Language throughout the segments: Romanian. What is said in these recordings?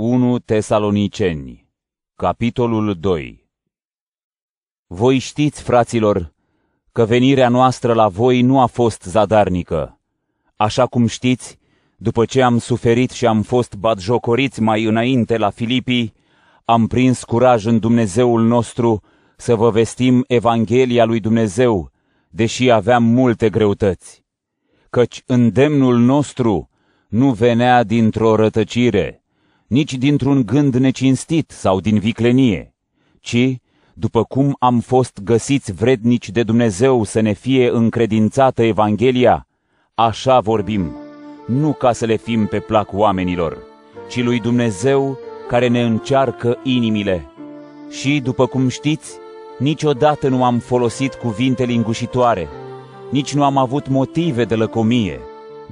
1 Tesaloniceni, capitolul 2 Voi știți, fraților, că venirea noastră la voi nu a fost zadarnică. Așa cum știți, după ce am suferit și am fost batjocoriți mai înainte la Filipii, am prins curaj în Dumnezeul nostru să vă vestim Evanghelia lui Dumnezeu, deși aveam multe greutăți. Căci îndemnul nostru nu venea dintr-o rătăcire, nici dintr-un gând necinstit sau din viclenie, ci, după cum am fost găsiți vrednici de Dumnezeu să ne fie încredințată Evanghelia, așa vorbim, nu ca să le fim pe plac oamenilor, ci lui Dumnezeu care ne încearcă inimile. Și, după cum știți, niciodată nu am folosit cuvinte lingușitoare, nici nu am avut motive de lăcomie.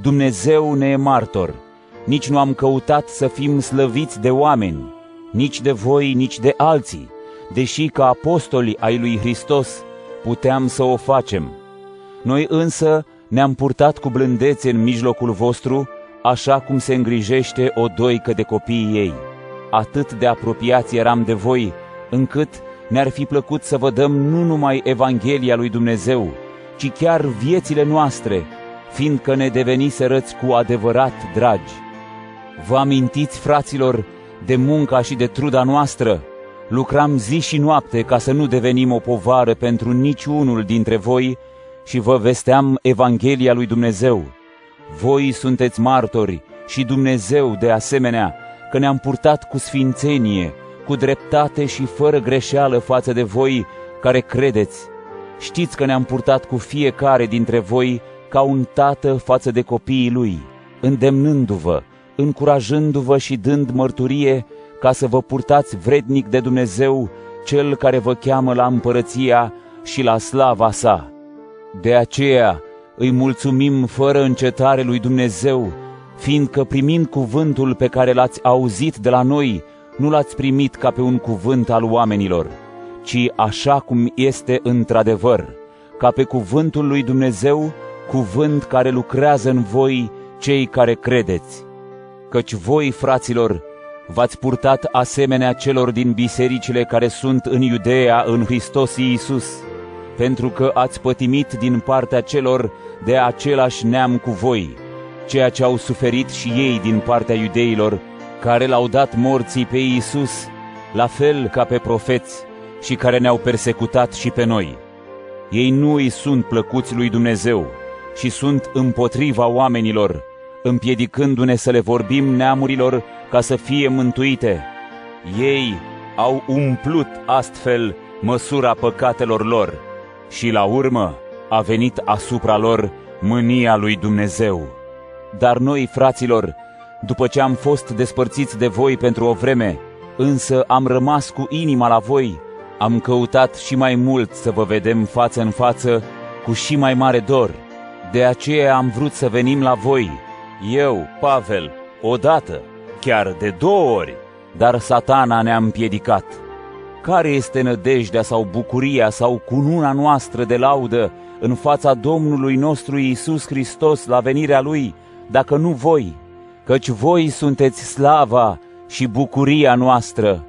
Dumnezeu ne e martor – nici nu am căutat să fim slăviți de oameni, nici de voi, nici de alții, deși ca apostoli ai lui Hristos puteam să o facem. Noi însă ne-am purtat cu blândețe în mijlocul vostru, așa cum se îngrijește o doică de copiii ei. Atât de apropiați eram de voi, încât ne-ar fi plăcut să vă dăm nu numai Evanghelia lui Dumnezeu, ci chiar viețile noastre, fiindcă ne deveniserăți cu adevărat dragi. Vă amintiți, fraților, de munca și de truda noastră? Lucram zi și noapte ca să nu devenim o povară pentru niciunul dintre voi și vă vesteam Evanghelia lui Dumnezeu. Voi sunteți martori și Dumnezeu de asemenea că ne-am purtat cu sfințenie, cu dreptate și fără greșeală față de voi care credeți. Știți că ne-am purtat cu fiecare dintre voi ca un tată față de copiii lui, îndemnându-vă, încurajându-vă și dând mărturie ca să vă purtați vrednic de Dumnezeu, Cel care vă cheamă la împărăția și la slava sa. De aceea îi mulțumim fără încetare lui Dumnezeu, fiindcă primind cuvântul pe care l-ați auzit de la noi, nu l-ați primit ca pe un cuvânt al oamenilor, ci așa cum este într-adevăr, ca pe cuvântul lui Dumnezeu, cuvânt care lucrează în voi, cei care credeți căci voi, fraților, v-ați purtat asemenea celor din bisericile care sunt în Iudeea în Hristos Iisus, pentru că ați pătimit din partea celor de același neam cu voi, ceea ce au suferit și ei din partea iudeilor, care l-au dat morții pe Iisus, la fel ca pe profeți, și care ne-au persecutat și pe noi. Ei nu îi sunt plăcuți lui Dumnezeu și sunt împotriva oamenilor, împiedicându-ne să le vorbim neamurilor ca să fie mântuite. Ei au umplut astfel măsura păcatelor lor și la urmă a venit asupra lor mânia lui Dumnezeu. Dar noi, fraților, după ce am fost despărțiți de voi pentru o vreme, însă am rămas cu inima la voi, am căutat și mai mult să vă vedem față în față cu și mai mare dor. De aceea am vrut să venim la voi, eu, Pavel, odată, chiar de două ori, dar satana ne-a împiedicat. Care este nădejdea sau bucuria sau cununa noastră de laudă în fața Domnului nostru Iisus Hristos la venirea Lui, dacă nu voi? Căci voi sunteți slava și bucuria noastră.